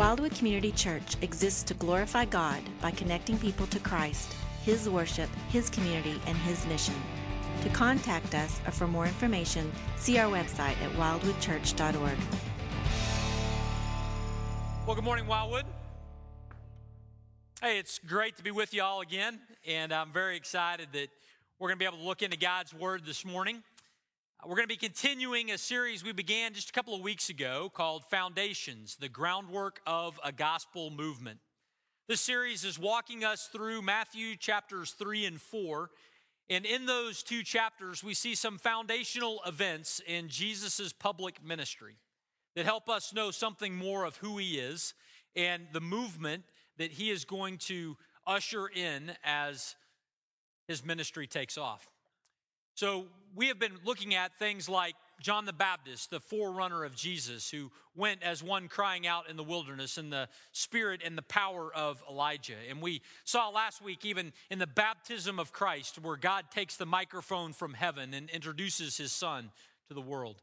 Wildwood Community Church exists to glorify God by connecting people to Christ, His worship, His community, and His mission. To contact us or for more information, see our website at wildwoodchurch.org. Well, good morning, Wildwood. Hey, it's great to be with you all again, and I'm very excited that we're going to be able to look into God's Word this morning. Uh, we're going to be continuing a series we began just a couple of weeks ago called Foundations, the Groundwork of a Gospel Movement. This series is walking us through Matthew chapters 3 and 4. And in those two chapters, we see some foundational events in Jesus' public ministry that help us know something more of who he is and the movement that he is going to usher in as his ministry takes off. So, we have been looking at things like John the Baptist, the forerunner of Jesus, who went as one crying out in the wilderness in the spirit and the power of Elijah. And we saw last week, even in the baptism of Christ, where God takes the microphone from heaven and introduces his son to the world.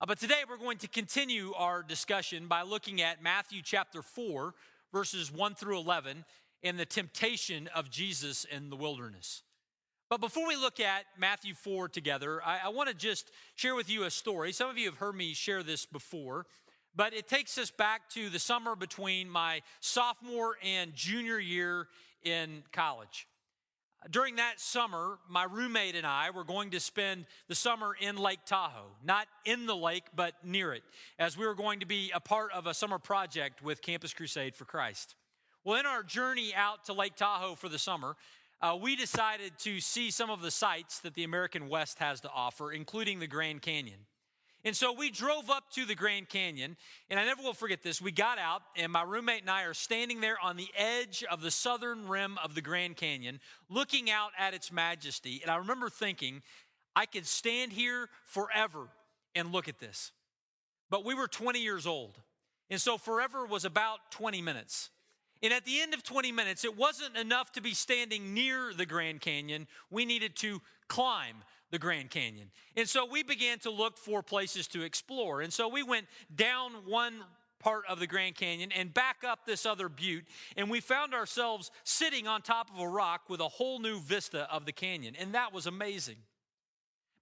Uh, but today we're going to continue our discussion by looking at Matthew chapter 4, verses 1 through 11, and the temptation of Jesus in the wilderness. But before we look at Matthew 4 together, I, I want to just share with you a story. Some of you have heard me share this before, but it takes us back to the summer between my sophomore and junior year in college. During that summer, my roommate and I were going to spend the summer in Lake Tahoe, not in the lake, but near it, as we were going to be a part of a summer project with Campus Crusade for Christ. Well, in our journey out to Lake Tahoe for the summer, uh, we decided to see some of the sights that the American West has to offer, including the Grand Canyon. And so we drove up to the Grand Canyon, and I never will forget this. We got out, and my roommate and I are standing there on the edge of the southern rim of the Grand Canyon, looking out at its majesty. And I remember thinking, I could stand here forever and look at this. But we were 20 years old, and so forever was about 20 minutes. And at the end of 20 minutes, it wasn't enough to be standing near the Grand Canyon. We needed to climb the Grand Canyon. And so we began to look for places to explore. And so we went down one part of the Grand Canyon and back up this other butte. And we found ourselves sitting on top of a rock with a whole new vista of the canyon. And that was amazing.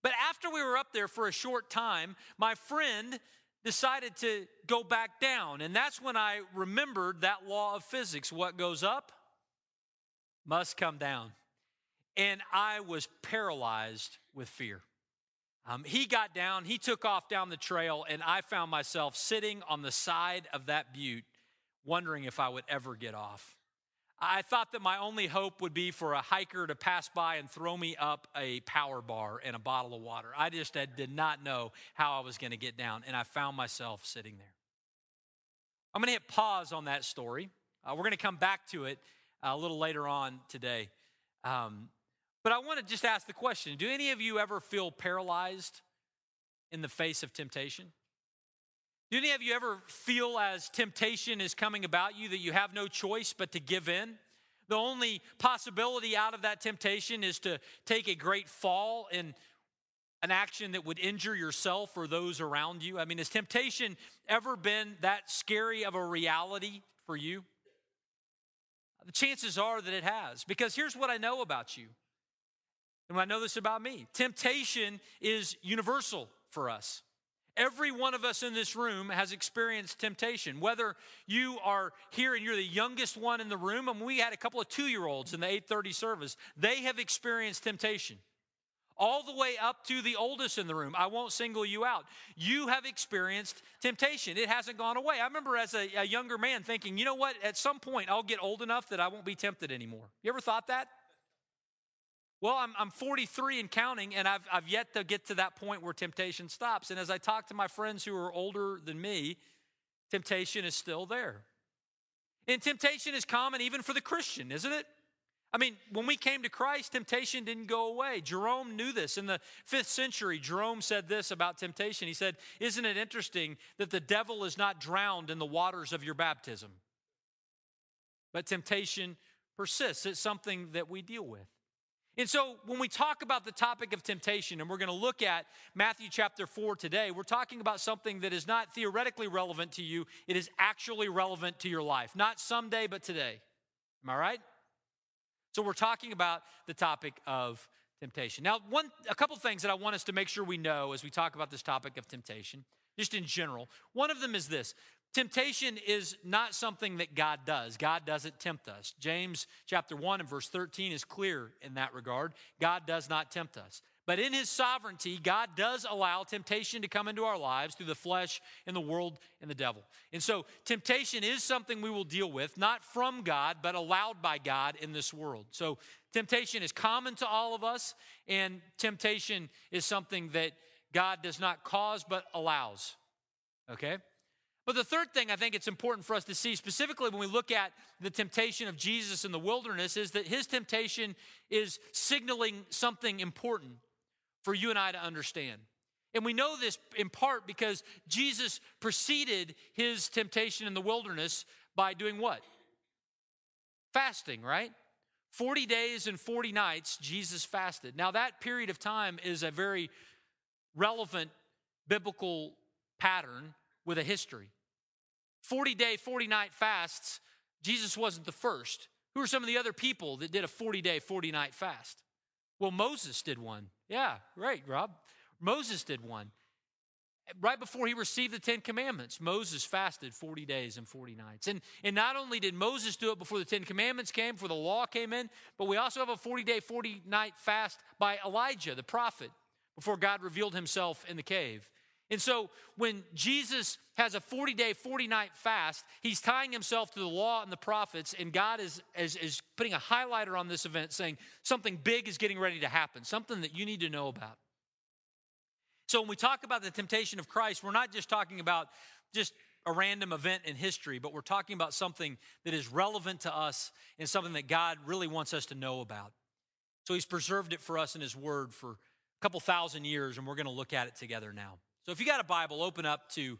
But after we were up there for a short time, my friend decided to go back down. And that's when I remembered that law of physics what goes up must come down. And I was paralyzed with fear. Um, he got down, he took off down the trail, and I found myself sitting on the side of that butte, wondering if I would ever get off. I thought that my only hope would be for a hiker to pass by and throw me up a power bar and a bottle of water. I just did not know how I was going to get down, and I found myself sitting there. I'm going to hit pause on that story. Uh, we're going to come back to it uh, a little later on today. Um, but I want to just ask the question Do any of you ever feel paralyzed in the face of temptation? Do any of you ever feel as temptation is coming about you that you have no choice but to give in? The only possibility out of that temptation is to take a great fall in an action that would injure yourself or those around you. I mean, has temptation ever been that scary of a reality for you? The chances are that it has, because here's what I know about you. And I know this about me temptation is universal for us. Every one of us in this room has experienced temptation. Whether you are here and you're the youngest one in the room, and we had a couple of two-year-olds in the 830 service, they have experienced temptation. All the way up to the oldest in the room. I won't single you out. You have experienced temptation. It hasn't gone away. I remember as a, a younger man thinking, you know what, at some point I'll get old enough that I won't be tempted anymore. You ever thought that? Well, I'm, I'm 43 and counting, and I've, I've yet to get to that point where temptation stops. And as I talk to my friends who are older than me, temptation is still there. And temptation is common even for the Christian, isn't it? I mean, when we came to Christ, temptation didn't go away. Jerome knew this. In the fifth century, Jerome said this about temptation. He said, Isn't it interesting that the devil is not drowned in the waters of your baptism? But temptation persists, it's something that we deal with. And so, when we talk about the topic of temptation, and we're going to look at Matthew chapter 4 today, we're talking about something that is not theoretically relevant to you, it is actually relevant to your life. Not someday, but today. Am I right? So, we're talking about the topic of temptation. Now, one, a couple things that I want us to make sure we know as we talk about this topic of temptation, just in general. One of them is this Temptation is not something that God does. God doesn't tempt us. James chapter 1 and verse 13 is clear in that regard. God does not tempt us. But in his sovereignty, God does allow temptation to come into our lives through the flesh and the world and the devil. And so, temptation is something we will deal with, not from God, but allowed by God in this world. So, temptation is common to all of us, and temptation is something that God does not cause but allows. Okay? But the third thing I think it's important for us to see, specifically when we look at the temptation of Jesus in the wilderness, is that his temptation is signaling something important for you and I to understand. And we know this in part because Jesus preceded his temptation in the wilderness by doing what? Fasting, right? 40 days and 40 nights, Jesus fasted. Now, that period of time is a very relevant biblical pattern with a history. 40 day, 40 night fasts, Jesus wasn't the first. Who are some of the other people that did a 40 day, 40 night fast? Well, Moses did one. Yeah, right, Rob. Moses did one. Right before he received the Ten Commandments, Moses fasted 40 days and 40 nights. And, and not only did Moses do it before the Ten Commandments came, before the law came in, but we also have a 40 day, 40 night fast by Elijah, the prophet, before God revealed himself in the cave. And so when Jesus has a 40 day, 40 night fast, he's tying himself to the law and the prophets, and God is, is, is, putting a highlighter on this event saying something big is getting ready to happen, something that you need to know about. So when we talk about the temptation of Christ, we're not just talking about just a random event in history, but we're talking about something that is relevant to us and something that God really wants us to know about. So he's preserved it for us in his word for a couple thousand years, and we're going to look at it together now. So if you got a Bible, open up to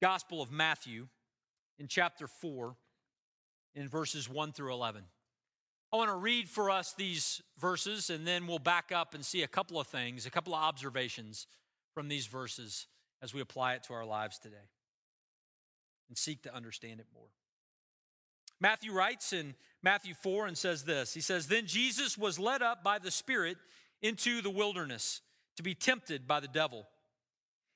Gospel of Matthew in chapter 4 in verses 1 through 11. I want to read for us these verses and then we'll back up and see a couple of things, a couple of observations from these verses as we apply it to our lives today and seek to understand it more. Matthew writes in Matthew 4 and says this He says, Then Jesus was led up by the Spirit into the wilderness to be tempted by the devil.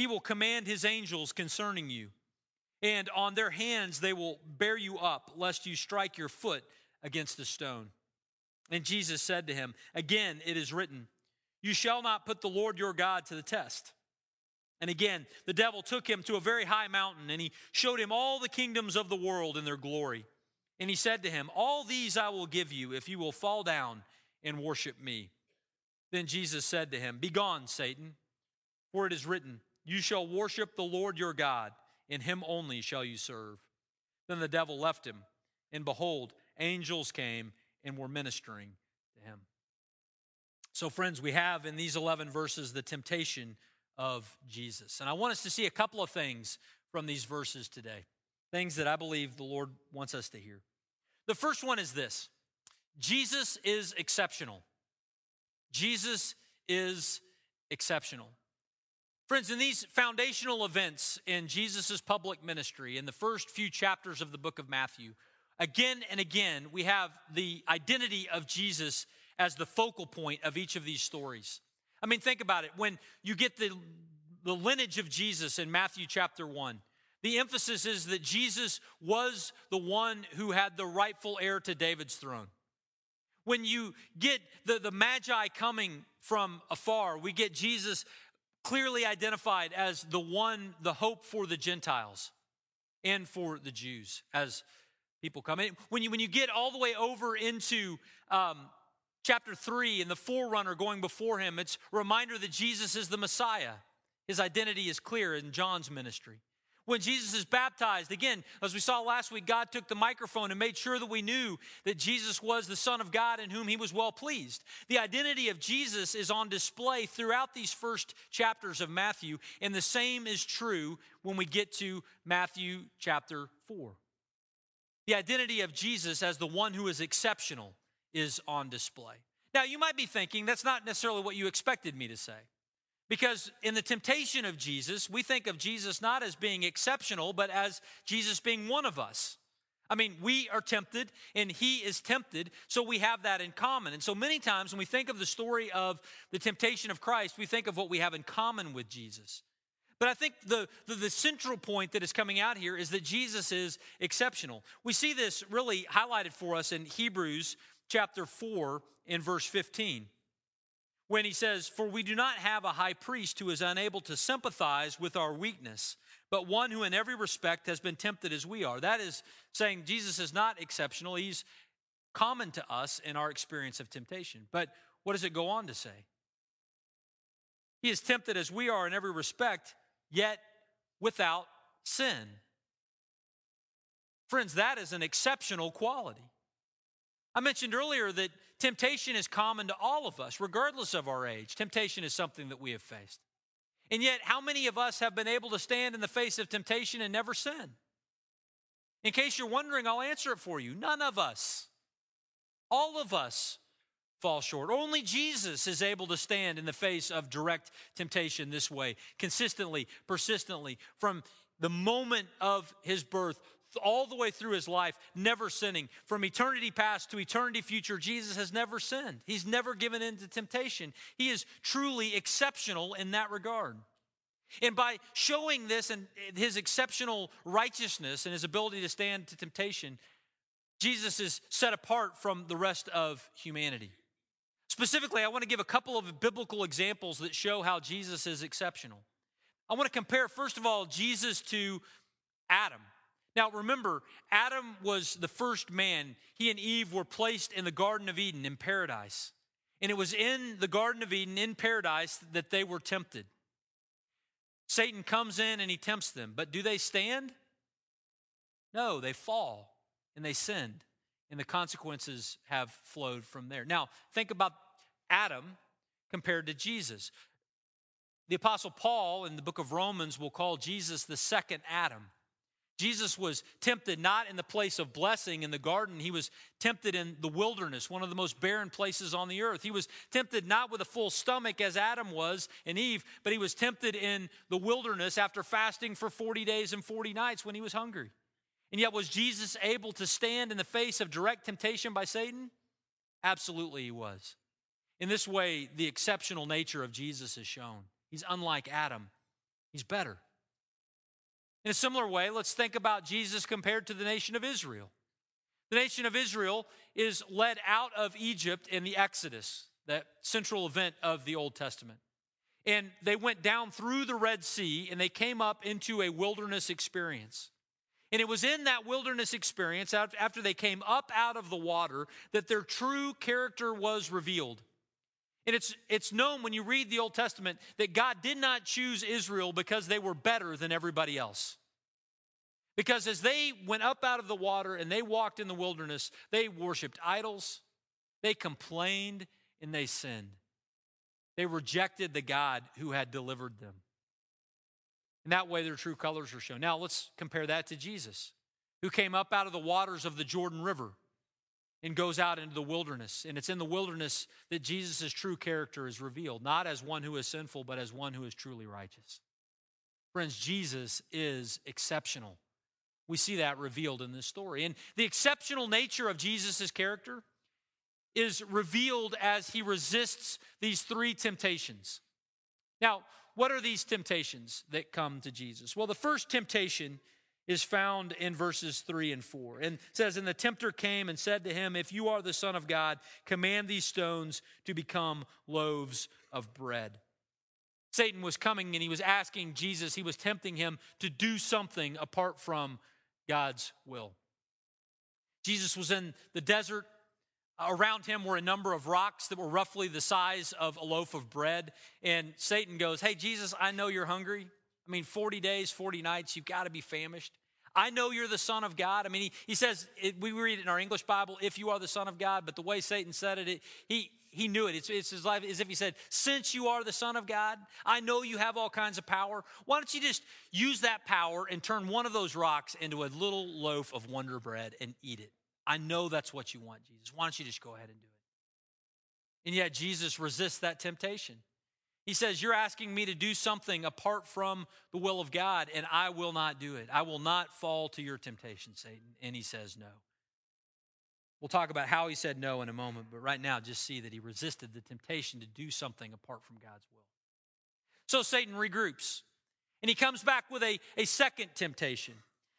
he will command his angels concerning you, and on their hands they will bear you up, lest you strike your foot against a stone. And Jesus said to him, Again, it is written, You shall not put the Lord your God to the test. And again, the devil took him to a very high mountain, and he showed him all the kingdoms of the world and their glory. And he said to him, All these I will give you if you will fall down and worship me. Then Jesus said to him, Begone, Satan, for it is written, you shall worship the Lord your God, and him only shall you serve. Then the devil left him, and behold, angels came and were ministering to him. So, friends, we have in these 11 verses the temptation of Jesus. And I want us to see a couple of things from these verses today, things that I believe the Lord wants us to hear. The first one is this Jesus is exceptional. Jesus is exceptional. Friends, in these foundational events in Jesus' public ministry, in the first few chapters of the book of Matthew, again and again, we have the identity of Jesus as the focal point of each of these stories. I mean, think about it. When you get the, the lineage of Jesus in Matthew chapter 1, the emphasis is that Jesus was the one who had the rightful heir to David's throne. When you get the, the Magi coming from afar, we get Jesus clearly identified as the one, the hope for the Gentiles and for the Jews as people come in. When you, when you get all the way over into um, Chapter 3, in the forerunner going before him, it's a reminder that Jesus is the Messiah. His identity is clear in John's ministry. When Jesus is baptized, again, as we saw last week, God took the microphone and made sure that we knew that Jesus was the Son of God in whom he was well pleased. The identity of Jesus is on display throughout these first chapters of Matthew, and the same is true when we get to Matthew chapter 4. The identity of Jesus as the one who is exceptional is on display. Now, you might be thinking that's not necessarily what you expected me to say. Because in the temptation of Jesus, we think of Jesus not as being exceptional, but as Jesus being one of us. I mean, we are tempted and he is tempted, so we have that in common. And so many times when we think of the story of the temptation of Christ, we think of what we have in common with Jesus. But I think the, the, the, central point that is coming out here is that Jesus is exceptional. We see this really highlighted for us in Hebrews chapter 4 in verse 15 when he says, For we do not have a high priest who is unable to sympathize with our weakness, but one who in every respect has been tempted as we are. That is saying Jesus is not exceptional. He's common to us in our experience of temptation. But what does it go on to say? He is tempted as we are in every respect, yet without sin. Friends, that is an exceptional quality. I mentioned earlier that temptation is common to all of us, regardless of our age. Temptation is something that we have faced. And yet, how many of us have been able to stand in the face of temptation and never sin? In case you're wondering, I'll answer it for you. None of us. All of us fall short. Only Jesus is able to stand in the face of direct temptation this way, consistently, persistently, from the moment of his birth all the way through his life, never sinning. From eternity past to eternity future, Jesus has never sinned. He's never given in to temptation. He is truly exceptional in that regard. And by showing this and his exceptional righteousness and his ability to stand to temptation, Jesus is set apart from the rest of humanity. Specifically, I want to give a couple of biblical examples that show how Jesus is exceptional. I want to compare, first of all, Jesus to Adam. Now, remember, Adam was the first man. He and Eve were placed in the Garden of Eden in paradise. And it was in the Garden of Eden, in paradise, that they were tempted. Satan comes in and he tempts them. But do they stand? No, they fall and they sinned. And the consequences have flowed from there. Now, think about Adam compared to Jesus. The Apostle Paul in the book of Romans will call Jesus the second Adam. Jesus was tempted not in the place of blessing in the garden. He was tempted in the wilderness, one of the most barren places on the earth. He was tempted not with a full stomach as Adam was and Eve, but he was tempted in the wilderness after fasting for 40 days and 40 nights when he was hungry. And yet, was Jesus able to stand in the face of direct temptation by Satan? Absolutely, he was. In this way, the exceptional nature of Jesus is shown. He's unlike Adam, he's better. In a similar way, let's think about Jesus compared to the nation of Israel. The nation of Israel is led out of Egypt in the Exodus, that central event of the Old Testament. And they went down through the Red Sea and they came up into a wilderness experience. And it was in that wilderness experience, after they came up out of the water, that their true character was revealed. And it's, it's known when you read the Old Testament that God did not choose Israel because they were better than everybody else. Because as they went up out of the water and they walked in the wilderness, they worshiped idols, they complained, and they sinned. They rejected the God who had delivered them. And that way their true colors are shown. Now let's compare that to Jesus, who came up out of the waters of the Jordan River and goes out into the wilderness. And it's in the wilderness that Jesus' true character is revealed, not as one who is sinful, but as one who is truly righteous. Friends, Jesus is exceptional. We see that revealed in this story. And the exceptional nature of Jesus' character is revealed as he resists these three temptations. Now, what are these temptations that come to Jesus? Well, the first temptation is found in verses 3 and 4. And says, And the tempter came and said to him, If you are the Son of God, command these stones to become loaves of bread. Satan was coming and he was asking Jesus, he was tempting him to do something apart from God's will. Jesus was in the desert Around him were a number of rocks that were roughly the size of a loaf of bread. And Satan goes, Hey, Jesus, I know you're hungry. I mean, 40 days, 40 nights, you've got to be famished. I know you're the Son of God. I mean, he, he says, it, we read it in our English Bible, if you are the Son of God, but the way Satan said it, it he, he knew it. It's, it's as, life, as if he said, Since you are the Son of God, I know you have all kinds of power. Why don't you just use that power and turn one of those rocks into a little loaf of wonder bread and eat it? I know that's what you want, Jesus. Why don't you just go ahead and do it? And yet, Jesus resists that temptation. He says, You're asking me to do something apart from the will of God, and I will not do it. I will not fall to your temptation, Satan. And he says, No. We'll talk about how he said no in a moment, but right now, just see that he resisted the temptation to do something apart from God's will. So Satan regroups, and he comes back with a, a second temptation.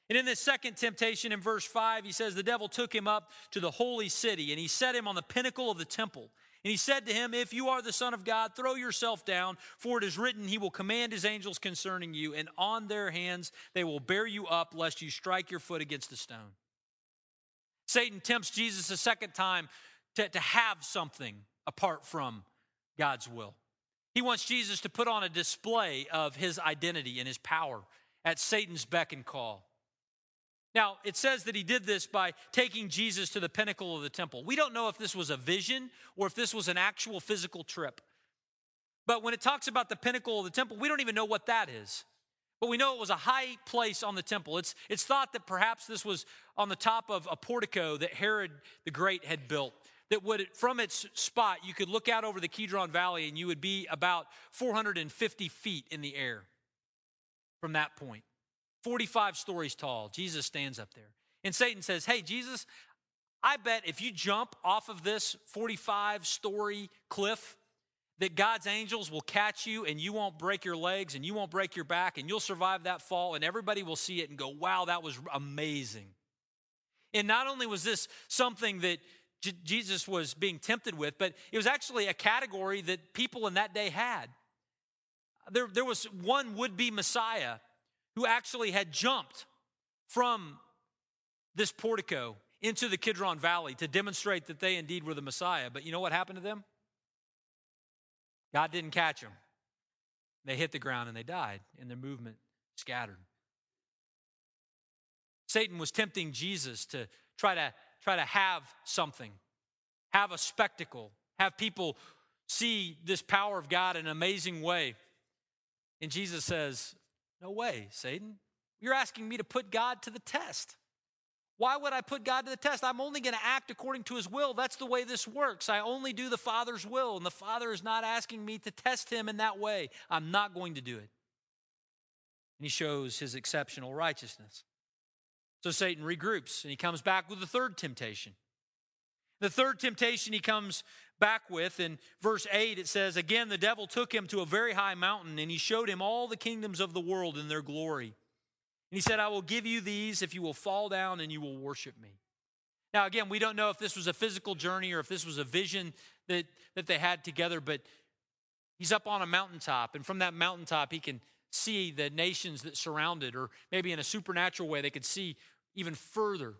And in this second temptation in verse 5, he says, The devil took him up to the holy city and he set him on the pinnacle of the temple. And he said to him, If you are the Son of God, throw yourself down, for it is written, He will command His angels concerning you, and on their hands they will bear you up, lest you strike your foot against a stone. Satan tempts Jesus a second time to, to have something apart from God's will. He wants Jesus to put on a display of his identity and his power at Satan's beck and call. Now, it says that he did this by taking Jesus to the pinnacle of the temple. We don't know if this was a vision or if this was an actual physical trip. But when it talks about the pinnacle of the temple, we don't even know what that is. But we know it was a high place on the temple. It's, it's thought that perhaps this was on the top of a portico that Herod the Great had built. That would, from its spot, you could look out over the Kidron Valley and you would be about 450 feet in the air from that point. 45 stories tall. Jesus stands up there. And Satan says, Hey, Jesus, I bet if you jump off of this 45 story cliff, that God's angels will catch you and you won't break your legs and you won't break your back and you'll survive that fall and everybody will see it and go, wow, that was amazing. And not only was this something that J- Jesus was being tempted with, but it was actually a category that people in that day had. There, there was one would be Messiah who actually had jumped from this portico into the Kidron Valley to demonstrate that they indeed were the Messiah. But you know what happened to them? God didn't catch them. They hit the ground and they died, and their movement scattered. Satan was tempting Jesus to try to try to have something, have a spectacle, have people see this power of God in an amazing way. And Jesus says, no way, Satan. You're asking me to put God to the test. Why would I put God to the test? I'm only going to act according to his will. That's the way this works. I only do the Father's will, and the Father is not asking me to test him in that way. I'm not going to do it. And he shows his exceptional righteousness. So Satan regroups and he comes back with the third temptation. The third temptation he comes back with. In verse 8, it says, Again, the devil took him to a very high mountain, and he showed him all the kingdoms of the world in their glory. And he said, I will give you these if you will fall down and you will worship me. Now, again, we don't know if this was a physical journey or if this was a vision that, that they had together, but he's up on a mountaintop, and from that mountaintop, he can see the nations that surround it, or maybe in a supernatural way, they could see even further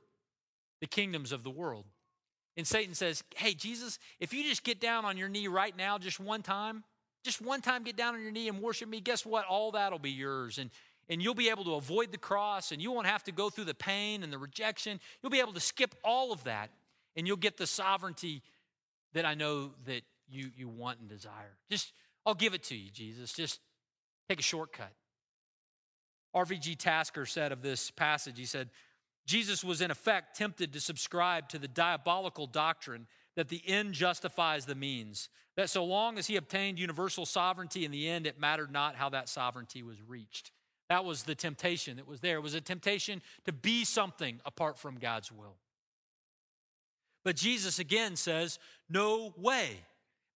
the kingdoms of the world. And Satan says, Hey, Jesus, if you just get down on your knee right now, just one time, just one time get down on your knee and worship me, guess what? All that'll be yours. And, and you'll be able to avoid the cross and you won't have to go through the pain and the rejection. You'll be able to skip all of that and you'll get the sovereignty that I know that you, you want and desire. Just, I'll give it to you, Jesus. Just take a shortcut. RVG Tasker said of this passage, he said, Jesus was in effect tempted to subscribe to the diabolical doctrine that the end justifies the means, that so long as he obtained universal sovereignty in the end, it mattered not how that sovereignty was reached. That was the temptation that was there. It was a temptation to be something apart from God's will. But Jesus again says, No way.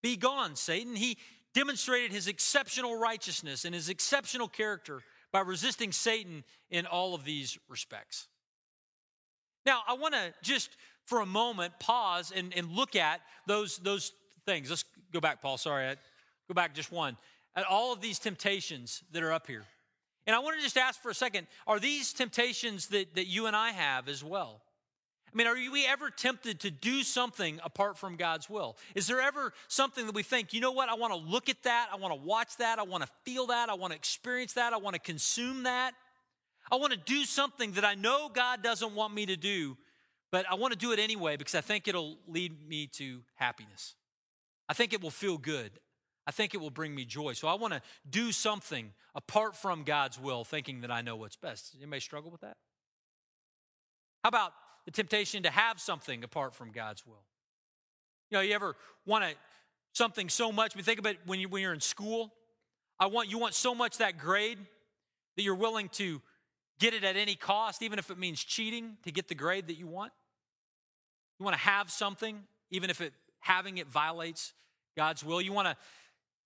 Be gone, Satan. He demonstrated his exceptional righteousness and his exceptional character by resisting Satan in all of these respects. Now, I want to just for a moment pause and, and look at those, those things. Let's go back, Paul. Sorry, go back just one. At all of these temptations that are up here. And I want to just ask for a second are these temptations that, that you and I have as well? I mean, are we ever tempted to do something apart from God's will? Is there ever something that we think, you know what, I want to look at that, I want to watch that, I want to feel that, I want to experience that, I want to consume that? I want to do something that I know God doesn't want me to do, but I want to do it anyway because I think it'll lead me to happiness. I think it will feel good. I think it will bring me joy. So I want to do something apart from God's will, thinking that I know what's best. Anybody struggle with that? How about the temptation to have something apart from God's will. You know, you ever want to something so much? I mean, think about when you when you're in school. I want you want so much that grade that you're willing to get it at any cost, even if it means cheating to get the grade that you want. You want to have something, even if it having it violates God's will. You want to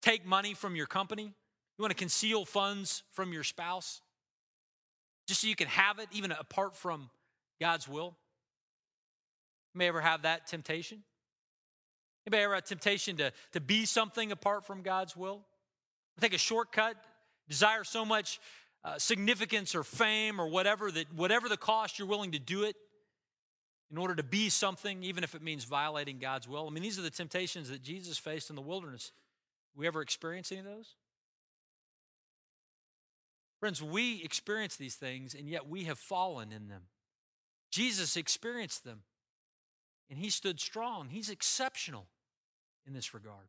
take money from your company. You want to conceal funds from your spouse just so you can have it, even apart from God's will. You may ever have that temptation? Anybody ever have temptation to, to be something apart from God's will? Take a shortcut, desire so much uh, significance or fame or whatever that whatever the cost, you're willing to do it in order to be something, even if it means violating God's will. I mean, these are the temptations that Jesus faced in the wilderness. We ever experience any of those? Friends, we experience these things, and yet we have fallen in them. Jesus experienced them and he stood strong. He's exceptional in this regard.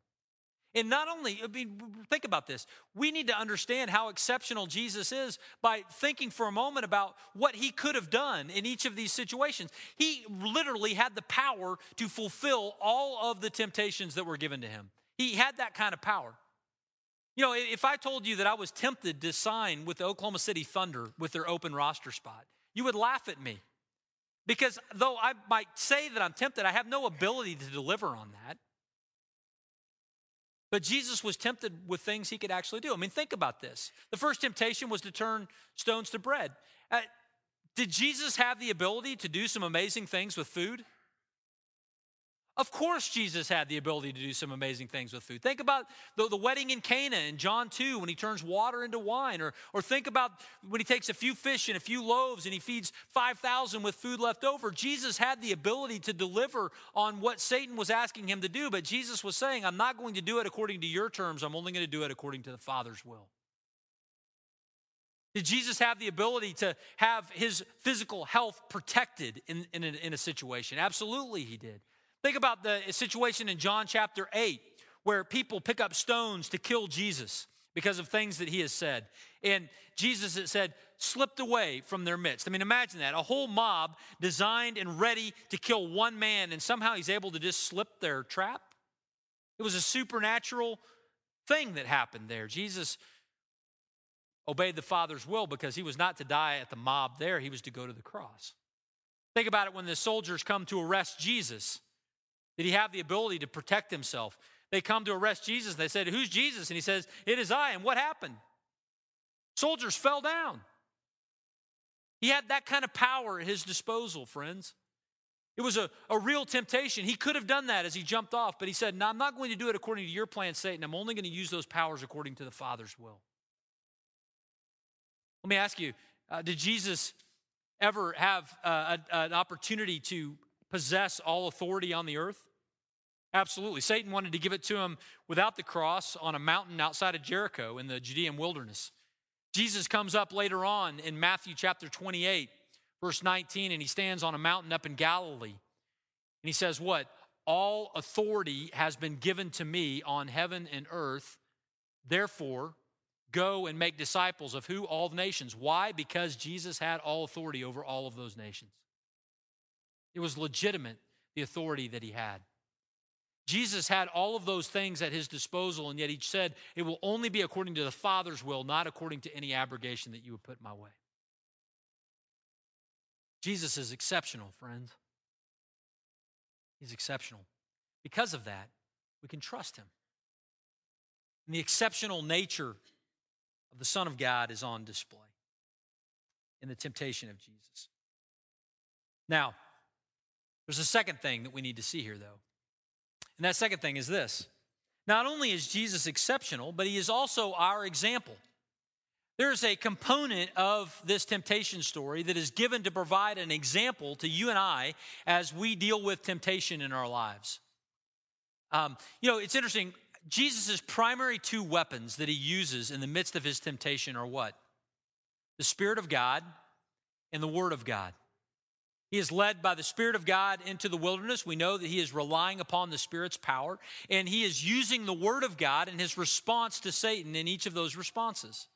And not only, I mean, think about this. We need to understand how exceptional Jesus is by thinking for a moment about what he could have done in each of these situations. He literally had the power to fulfill all of the temptations that were given to him. He had that kind of power. You know, if I told you that I was tempted to sign with the Oklahoma City Thunder with their open roster spot, you would laugh at me. Because though I might say that I'm tempted, I have no ability to deliver on that. But Jesus was tempted with things he could actually do. I mean, think about this. The first temptation was to turn stones to bread. Uh, did Jesus have the ability to do some amazing things with food? Of course, Jesus had the ability to do some amazing things with food. Think about the, the wedding in Cana in John 2 when he turns water into wine, or, or think about when he takes a few fish and a few loaves and he feeds 5,000 with food left over. Jesus had the ability to deliver on what Satan was asking him to do, but Jesus was saying, I'm not going to do it according to your terms, I'm only going to do it according to the Father's will. Did Jesus have the ability to have his physical health protected in, in, a, in a situation? Absolutely, he did. Think about the situation in John chapter 8 where people pick up stones to kill Jesus because of things that he has said. And Jesus, it said, slipped away from their midst. I mean, imagine that. A whole mob designed and ready to kill one man, and somehow he's able to just slip their trap. It was a supernatural thing that happened there. Jesus obeyed the Father's will because he was not to die at the mob there, he was to go to the cross. Think about it when the soldiers come to arrest Jesus. Did he have the ability to protect himself? They come to arrest Jesus. They said, Who's Jesus? And he says, It is I. And what happened? Soldiers fell down. He had that kind of power at his disposal, friends. It was a, a real temptation. He could have done that as he jumped off, but he said, No, I'm not going to do it according to your plan, Satan. I'm only going to use those powers according to the Father's will. Let me ask you uh, did Jesus ever have uh, a, an opportunity to possess all authority on the earth? Absolutely. Satan wanted to give it to him without the cross on a mountain outside of Jericho in the Judean wilderness. Jesus comes up later on in Matthew chapter 28, verse 19, and he stands on a mountain up in Galilee. And he says, What? All authority has been given to me on heaven and earth. Therefore, go and make disciples of who? All the nations. Why? Because Jesus had all authority over all of those nations. It was legitimate, the authority that he had. Jesus had all of those things at his disposal, and yet he said, It will only be according to the Father's will, not according to any abrogation that you would put my way. Jesus is exceptional, friends. He's exceptional. Because of that, we can trust him. And the exceptional nature of the Son of God is on display in the temptation of Jesus. Now, there's a second thing that we need to see here, though. And that second thing is this not only is Jesus exceptional, but he is also our example. There's a component of this temptation story that is given to provide an example to you and I as we deal with temptation in our lives. Um, you know, it's interesting. Jesus' primary two weapons that he uses in the midst of his temptation are what? The Spirit of God and the Word of God. He is led by the Spirit of God into the wilderness. We know that he is relying upon the Spirit's power, and he is using the Word of God in his response to Satan in each of those responses.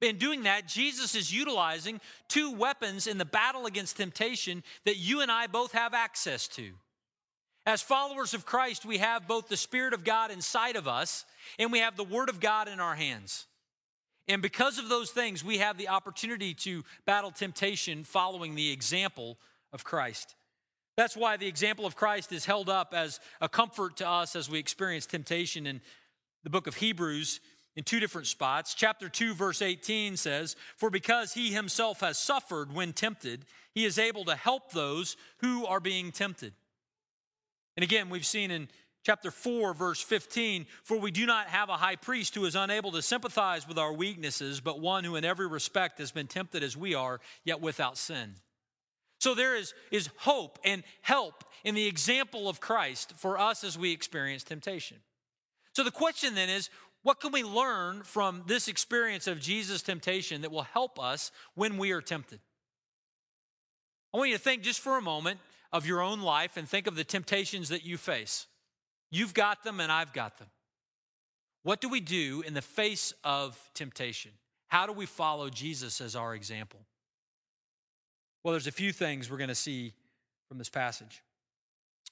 In doing that, Jesus is utilizing two weapons in the battle against temptation that you and I both have access to. As followers of Christ, we have both the Spirit of God inside of us and we have the Word of God in our hands. And because of those things, we have the opportunity to battle temptation following the example of Christ. That's why the example of Christ is held up as a comfort to us as we experience temptation in the book of Hebrews in two different spots. Chapter 2, verse 18 says, For because he himself has suffered when tempted, he is able to help those who are being tempted. And again, we've seen in chapter 4, verse 15, For we do not have a high priest who is unable to sympathize with our weaknesses, but one who in every respect has been tempted as we are, yet without sin. So there is, is hope and help in the example of Christ for us as we experience temptation. So the question then is what can we learn from this experience of Jesus' temptation that will help us when we are tempted? I want you to think just for a moment of your own life and think of the temptations that you face. You've got them and I've got them. What do we do in the face of temptation? How do we follow Jesus as our example? Well, there's a few things we're going to see from this passage.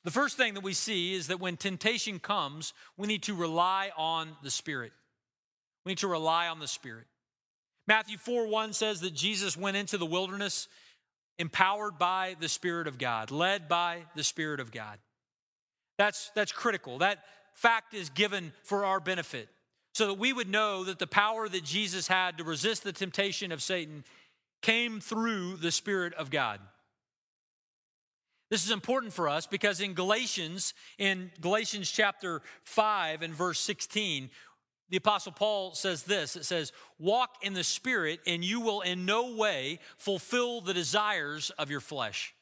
The first thing that we see is that when temptation comes, we need to rely on the Spirit. We need to rely on the Spirit. Matthew 4 1 says that Jesus went into the wilderness empowered by the Spirit of God, led by the Spirit of God. That's, that's critical. That fact is given for our benefit so that we would know that the power that Jesus had to resist the temptation of Satan came through the Spirit of God. This is important for us because in Galatians, in Galatians chapter 5 and verse 16, the Apostle Paul says this it says, Walk in the Spirit, and you will in no way fulfill the desires of your flesh.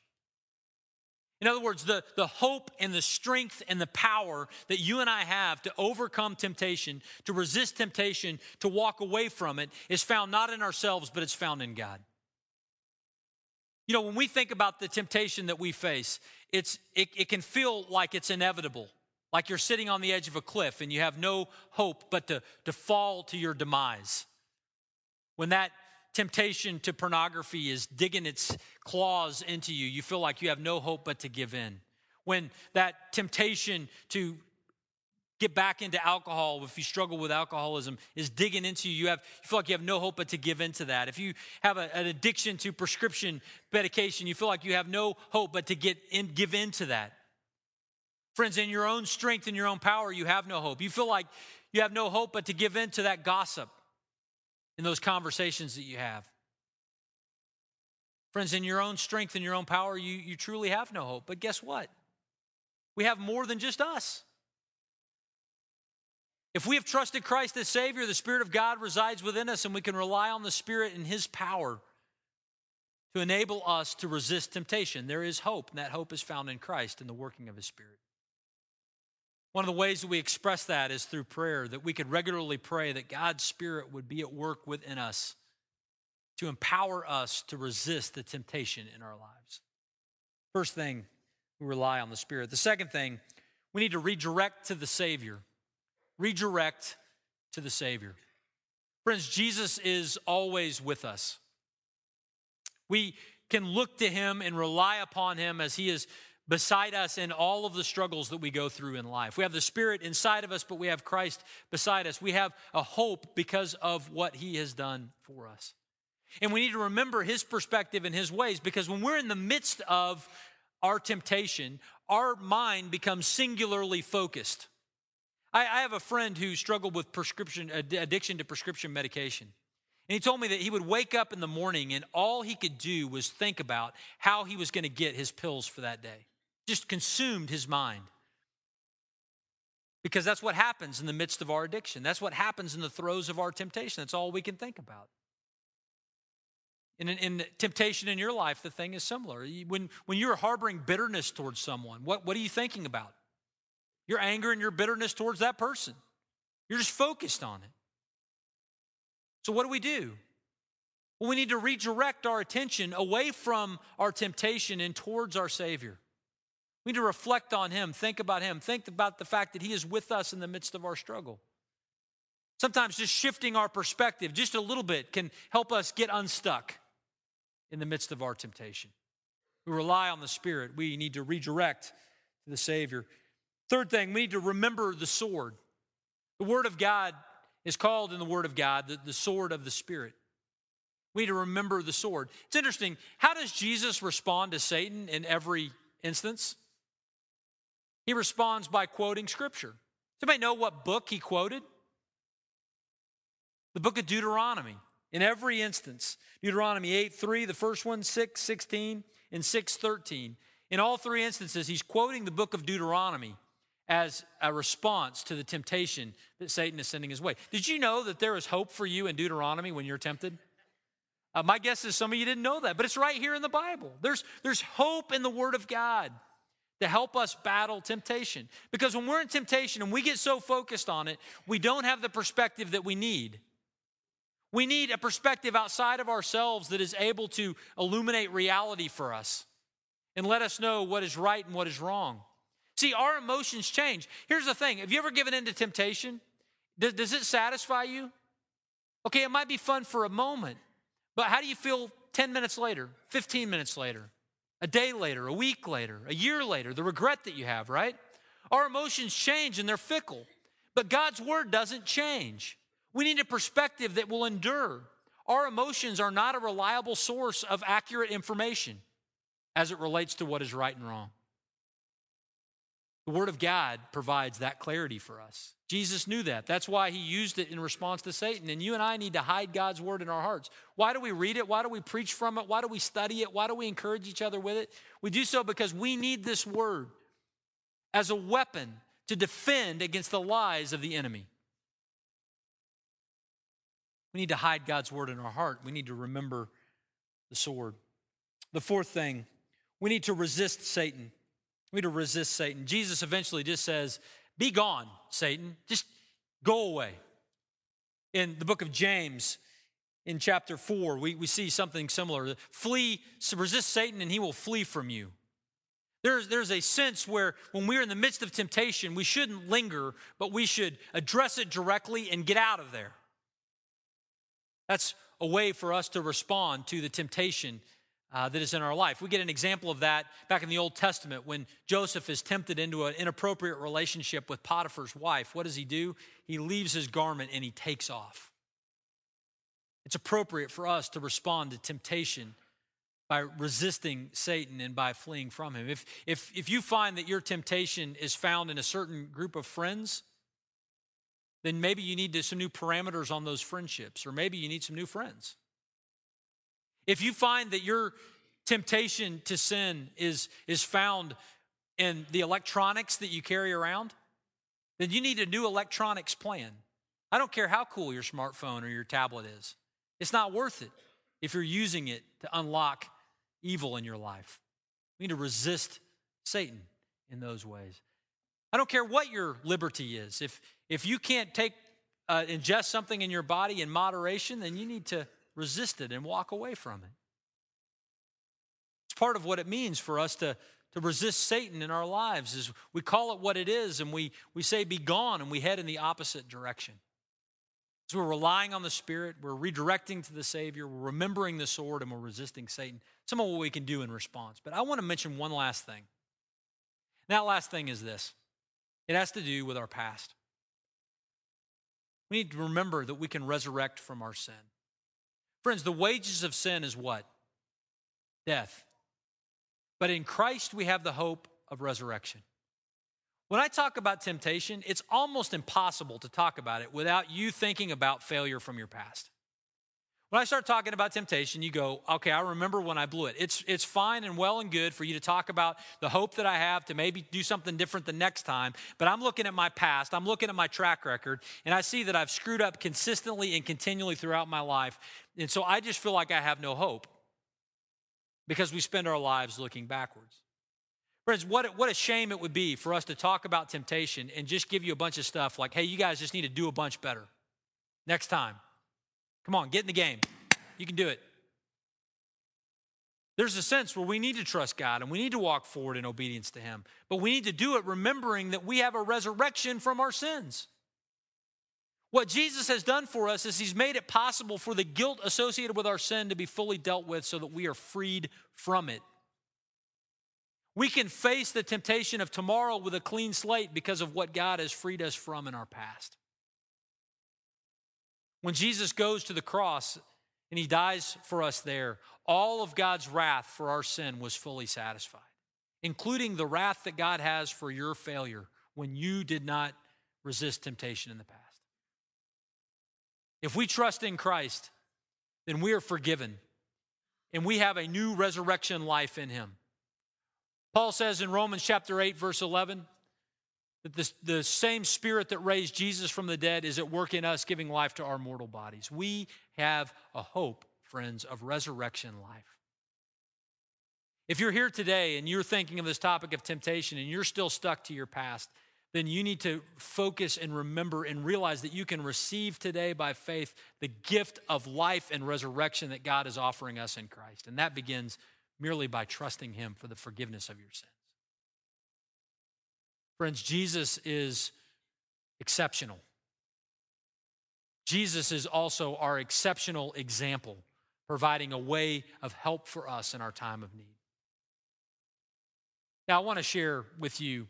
In other words, the, the hope and the strength and the power that you and I have to overcome temptation, to resist temptation, to walk away from it, is found not in ourselves, but it's found in God. You know, when we think about the temptation that we face, it's, it, it can feel like it's inevitable, like you're sitting on the edge of a cliff and you have no hope but to, to fall to your demise. When that temptation to pornography is digging its claws into you, you feel like you have no hope but to give in. When that temptation to get back into alcohol, if you struggle with alcoholism, is digging into you. You, have, you feel like you have no hope but to give into that. If you have a, an addiction to prescription medication, you feel like you have no hope but to get in, give into that. Friends, in your own strength and your own power, you have no hope. You feel like you have no hope but to give in to that gossip in those conversations that you have. Friends, in your own strength and your own power, you, you truly have no hope. But guess what? We have more than just us. If we have trusted Christ as Savior, the Spirit of God resides within us, and we can rely on the Spirit and His power to enable us to resist temptation. There is hope, and that hope is found in Christ and the working of His Spirit. One of the ways that we express that is through prayer, that we could regularly pray that God's Spirit would be at work within us to empower us to resist the temptation in our lives. First thing, we rely on the Spirit. The second thing, we need to redirect to the Savior redirect to the Savior. Friends, Jesus is always with us. We can look to him and rely upon him as he is beside us in all of the struggles that we go through in life. We have the Spirit inside of us, but we have Christ beside us. We have a hope because of what he has done for us. And we need to remember his perspective and his ways because when we're in the midst of our temptation, our mind becomes singularly focused. I, I have a friend who struggled with prescription addiction to prescription medication. And he told me that he would wake up in the morning and all he could do was think about how he was going to get his pills for that day. Just consumed his mind. Because that's what happens in the midst of our addiction. That's what happens in the throes of our temptation. That's all we can think about. In, in temptation in your life, the thing is similar. When, when you're harboring bitterness towards someone, what, what are you thinking about? Your anger and your bitterness towards that person. You're just focused on it. So, what do we do? Well, we need to redirect our attention away from our temptation and towards our Savior. We need to reflect on Him, think about Him, think about the fact that He is with us in the midst of our struggle. Sometimes just shifting our perspective just a little bit can help us get unstuck in the midst of our temptation. We rely on the Spirit. We need to redirect to the Savior. Third thing, we need to remember the sword. The Word of God is called in the Word of God the, the sword of the Spirit. We need to remember the sword. It's interesting. How does Jesus respond to Satan in every instance? He responds by quoting Scripture. Somebody know what book he quoted? The book of Deuteronomy. In every instance, Deuteronomy 8 3, the first one, 6 16, and 6 13. In all three instances, he's quoting the book of Deuteronomy as a response to the temptation that Satan is sending his way. Did you know that there is hope for you in Deuteronomy when you're tempted? Uh, my guess is some of you didn't know that, but it's right here in the Bible. There's, there's hope in the Word of God to help us battle temptation. Because when we're in temptation and we get so focused on it, we don't have the perspective that we need. We need a perspective outside of ourselves that is able to illuminate reality for us and let us know what is right and what is wrong. See, our emotions change. Here's the thing have you ever given in to temptation? Does, does it satisfy you? Okay, it might be fun for a moment, but how do you feel 10 minutes later, 15 minutes later, a day later, a week later, a year later? The regret that you have, right? Our emotions change and they're fickle, but God's word doesn't change. We need a perspective that will endure. Our emotions are not a reliable source of accurate information as it relates to what is right and wrong. The Word of God provides that clarity for us. Jesus knew that. That's why he used it in response to Satan. And you and I need to hide God's Word in our hearts. Why do we read it? Why do we preach from it? Why do we study it? Why do we encourage each other with it? We do so because we need this Word as a weapon to defend against the lies of the enemy. We need to hide God's Word in our heart. We need to remember the sword. The fourth thing, we need to resist Satan. We to resist Satan. Jesus eventually just says, Be gone, Satan. Just go away. In the book of James, in chapter 4, we, we see something similar. Flee, resist Satan, and he will flee from you. There's, there's a sense where when we're in the midst of temptation, we shouldn't linger, but we should address it directly and get out of there. That's a way for us to respond to the temptation uh, that is in our life. We get an example of that back in the Old Testament when Joseph is tempted into an inappropriate relationship with Potiphar's wife. What does he do? He leaves his garment and he takes off. It's appropriate for us to respond to temptation by resisting Satan and by fleeing from him. If, if, if you find that your temptation is found in a certain group of friends, then maybe you need to, some new parameters on those friendships, or maybe you need some new friends. If you find that your temptation to sin is, is found in the electronics that you carry around, then you need a new electronics plan. I don't care how cool your smartphone or your tablet is, it's not worth it if you're using it to unlock evil in your life. We need to resist Satan in those ways. I don't care what your liberty is. If, if you can't take, uh, ingest something in your body in moderation, then you need to resist it and walk away from it. It's part of what it means for us to, to resist Satan in our lives is we call it what it is and we, we say be gone and we head in the opposite direction. So we're relying on the Spirit, we're redirecting to the Savior, we're remembering the sword, and we're resisting Satan. Some of what we can do in response. But I want to mention one last thing. And that last thing is this it has to do with our past. We need to remember that we can resurrect from our sin. Friends, the wages of sin is what? Death. But in Christ, we have the hope of resurrection. When I talk about temptation, it's almost impossible to talk about it without you thinking about failure from your past. When I start talking about temptation, you go, okay, I remember when I blew it. It's, it's fine and well and good for you to talk about the hope that I have to maybe do something different the next time, but I'm looking at my past, I'm looking at my track record, and I see that I've screwed up consistently and continually throughout my life. And so I just feel like I have no hope because we spend our lives looking backwards. Friends, what, what a shame it would be for us to talk about temptation and just give you a bunch of stuff like, hey, you guys just need to do a bunch better next time. Come on, get in the game. You can do it. There's a sense where we need to trust God and we need to walk forward in obedience to Him. But we need to do it remembering that we have a resurrection from our sins. What Jesus has done for us is He's made it possible for the guilt associated with our sin to be fully dealt with so that we are freed from it. We can face the temptation of tomorrow with a clean slate because of what God has freed us from in our past. When Jesus goes to the cross and he dies for us there, all of God's wrath for our sin was fully satisfied, including the wrath that God has for your failure when you did not resist temptation in the past. If we trust in Christ, then we are forgiven and we have a new resurrection life in him. Paul says in Romans chapter 8, verse 11, that the, the same spirit that raised Jesus from the dead is at work in us, giving life to our mortal bodies. We have a hope, friends, of resurrection life. If you're here today and you're thinking of this topic of temptation and you're still stuck to your past, then you need to focus and remember and realize that you can receive today by faith the gift of life and resurrection that God is offering us in Christ. And that begins merely by trusting Him for the forgiveness of your sins. Friends, Jesus is exceptional. Jesus is also our exceptional example, providing a way of help for us in our time of need. Now, I want to share with you,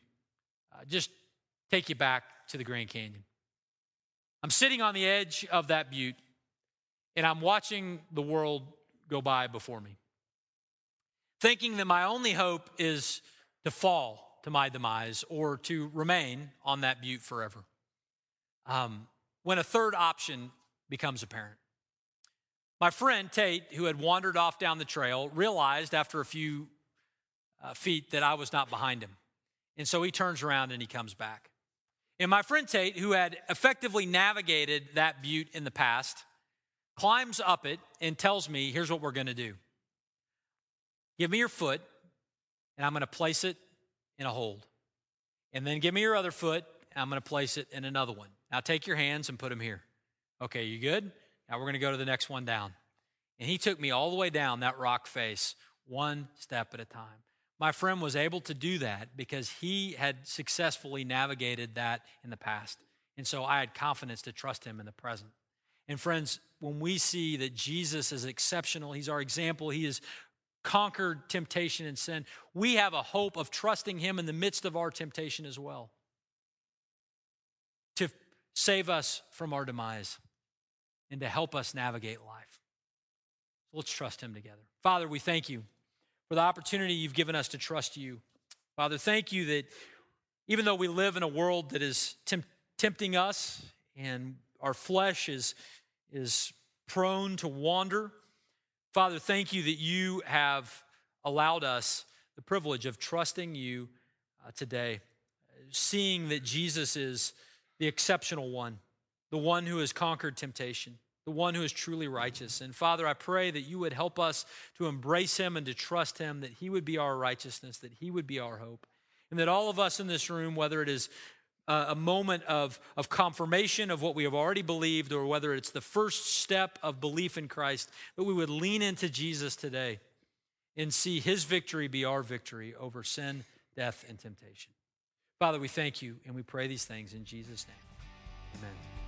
uh, just take you back to the Grand Canyon. I'm sitting on the edge of that butte, and I'm watching the world go by before me, thinking that my only hope is to fall to my demise or to remain on that butte forever. Um, when a third option becomes apparent. My friend Tate, who had wandered off down the trail, realized after a few uh, feet that I was not behind him. And so he turns around and he comes back. And my friend Tate, who had effectively navigated that butte in the past, climbs up it and tells me, here's what we're going to do. Give me your foot, and I'm going to place it in a hold. And then give me your other foot, I'm going to place it in another one. Now take your hands and put them here. Okay, you good? Now we're going to go to the next one down. And he took me all the way down that rock face, one step at a time. My friend was able to do that because he had successfully navigated that in the past. And so I had confidence to trust him in the present. And friends, when we see that Jesus is exceptional, he's our example, he is conquered temptation and sin, we have a hope of trusting Him in the midst of our temptation as well to save us from our demise and to help us navigate life. Let's trust Him together. Father, we thank you for the opportunity you've given us to trust you. Father, thank you that even though we live in a world that is temp- tempting us and our flesh is, is prone to wander, Father, thank you that you have allowed us the privilege of trusting you uh, today, seeing that Jesus is the exceptional one, the one who has conquered temptation, the one who is truly righteous. And Father, I pray that you would help us to embrace him and to trust him, that he would be our righteousness, that he would be our hope. And that all of us in this room, whether it is a moment of, of confirmation of what we have already believed, or whether it's the first step of belief in Christ, that we would lean into Jesus today and see his victory be our victory over sin, death, and temptation. Father, we thank you and we pray these things in Jesus' name. Amen.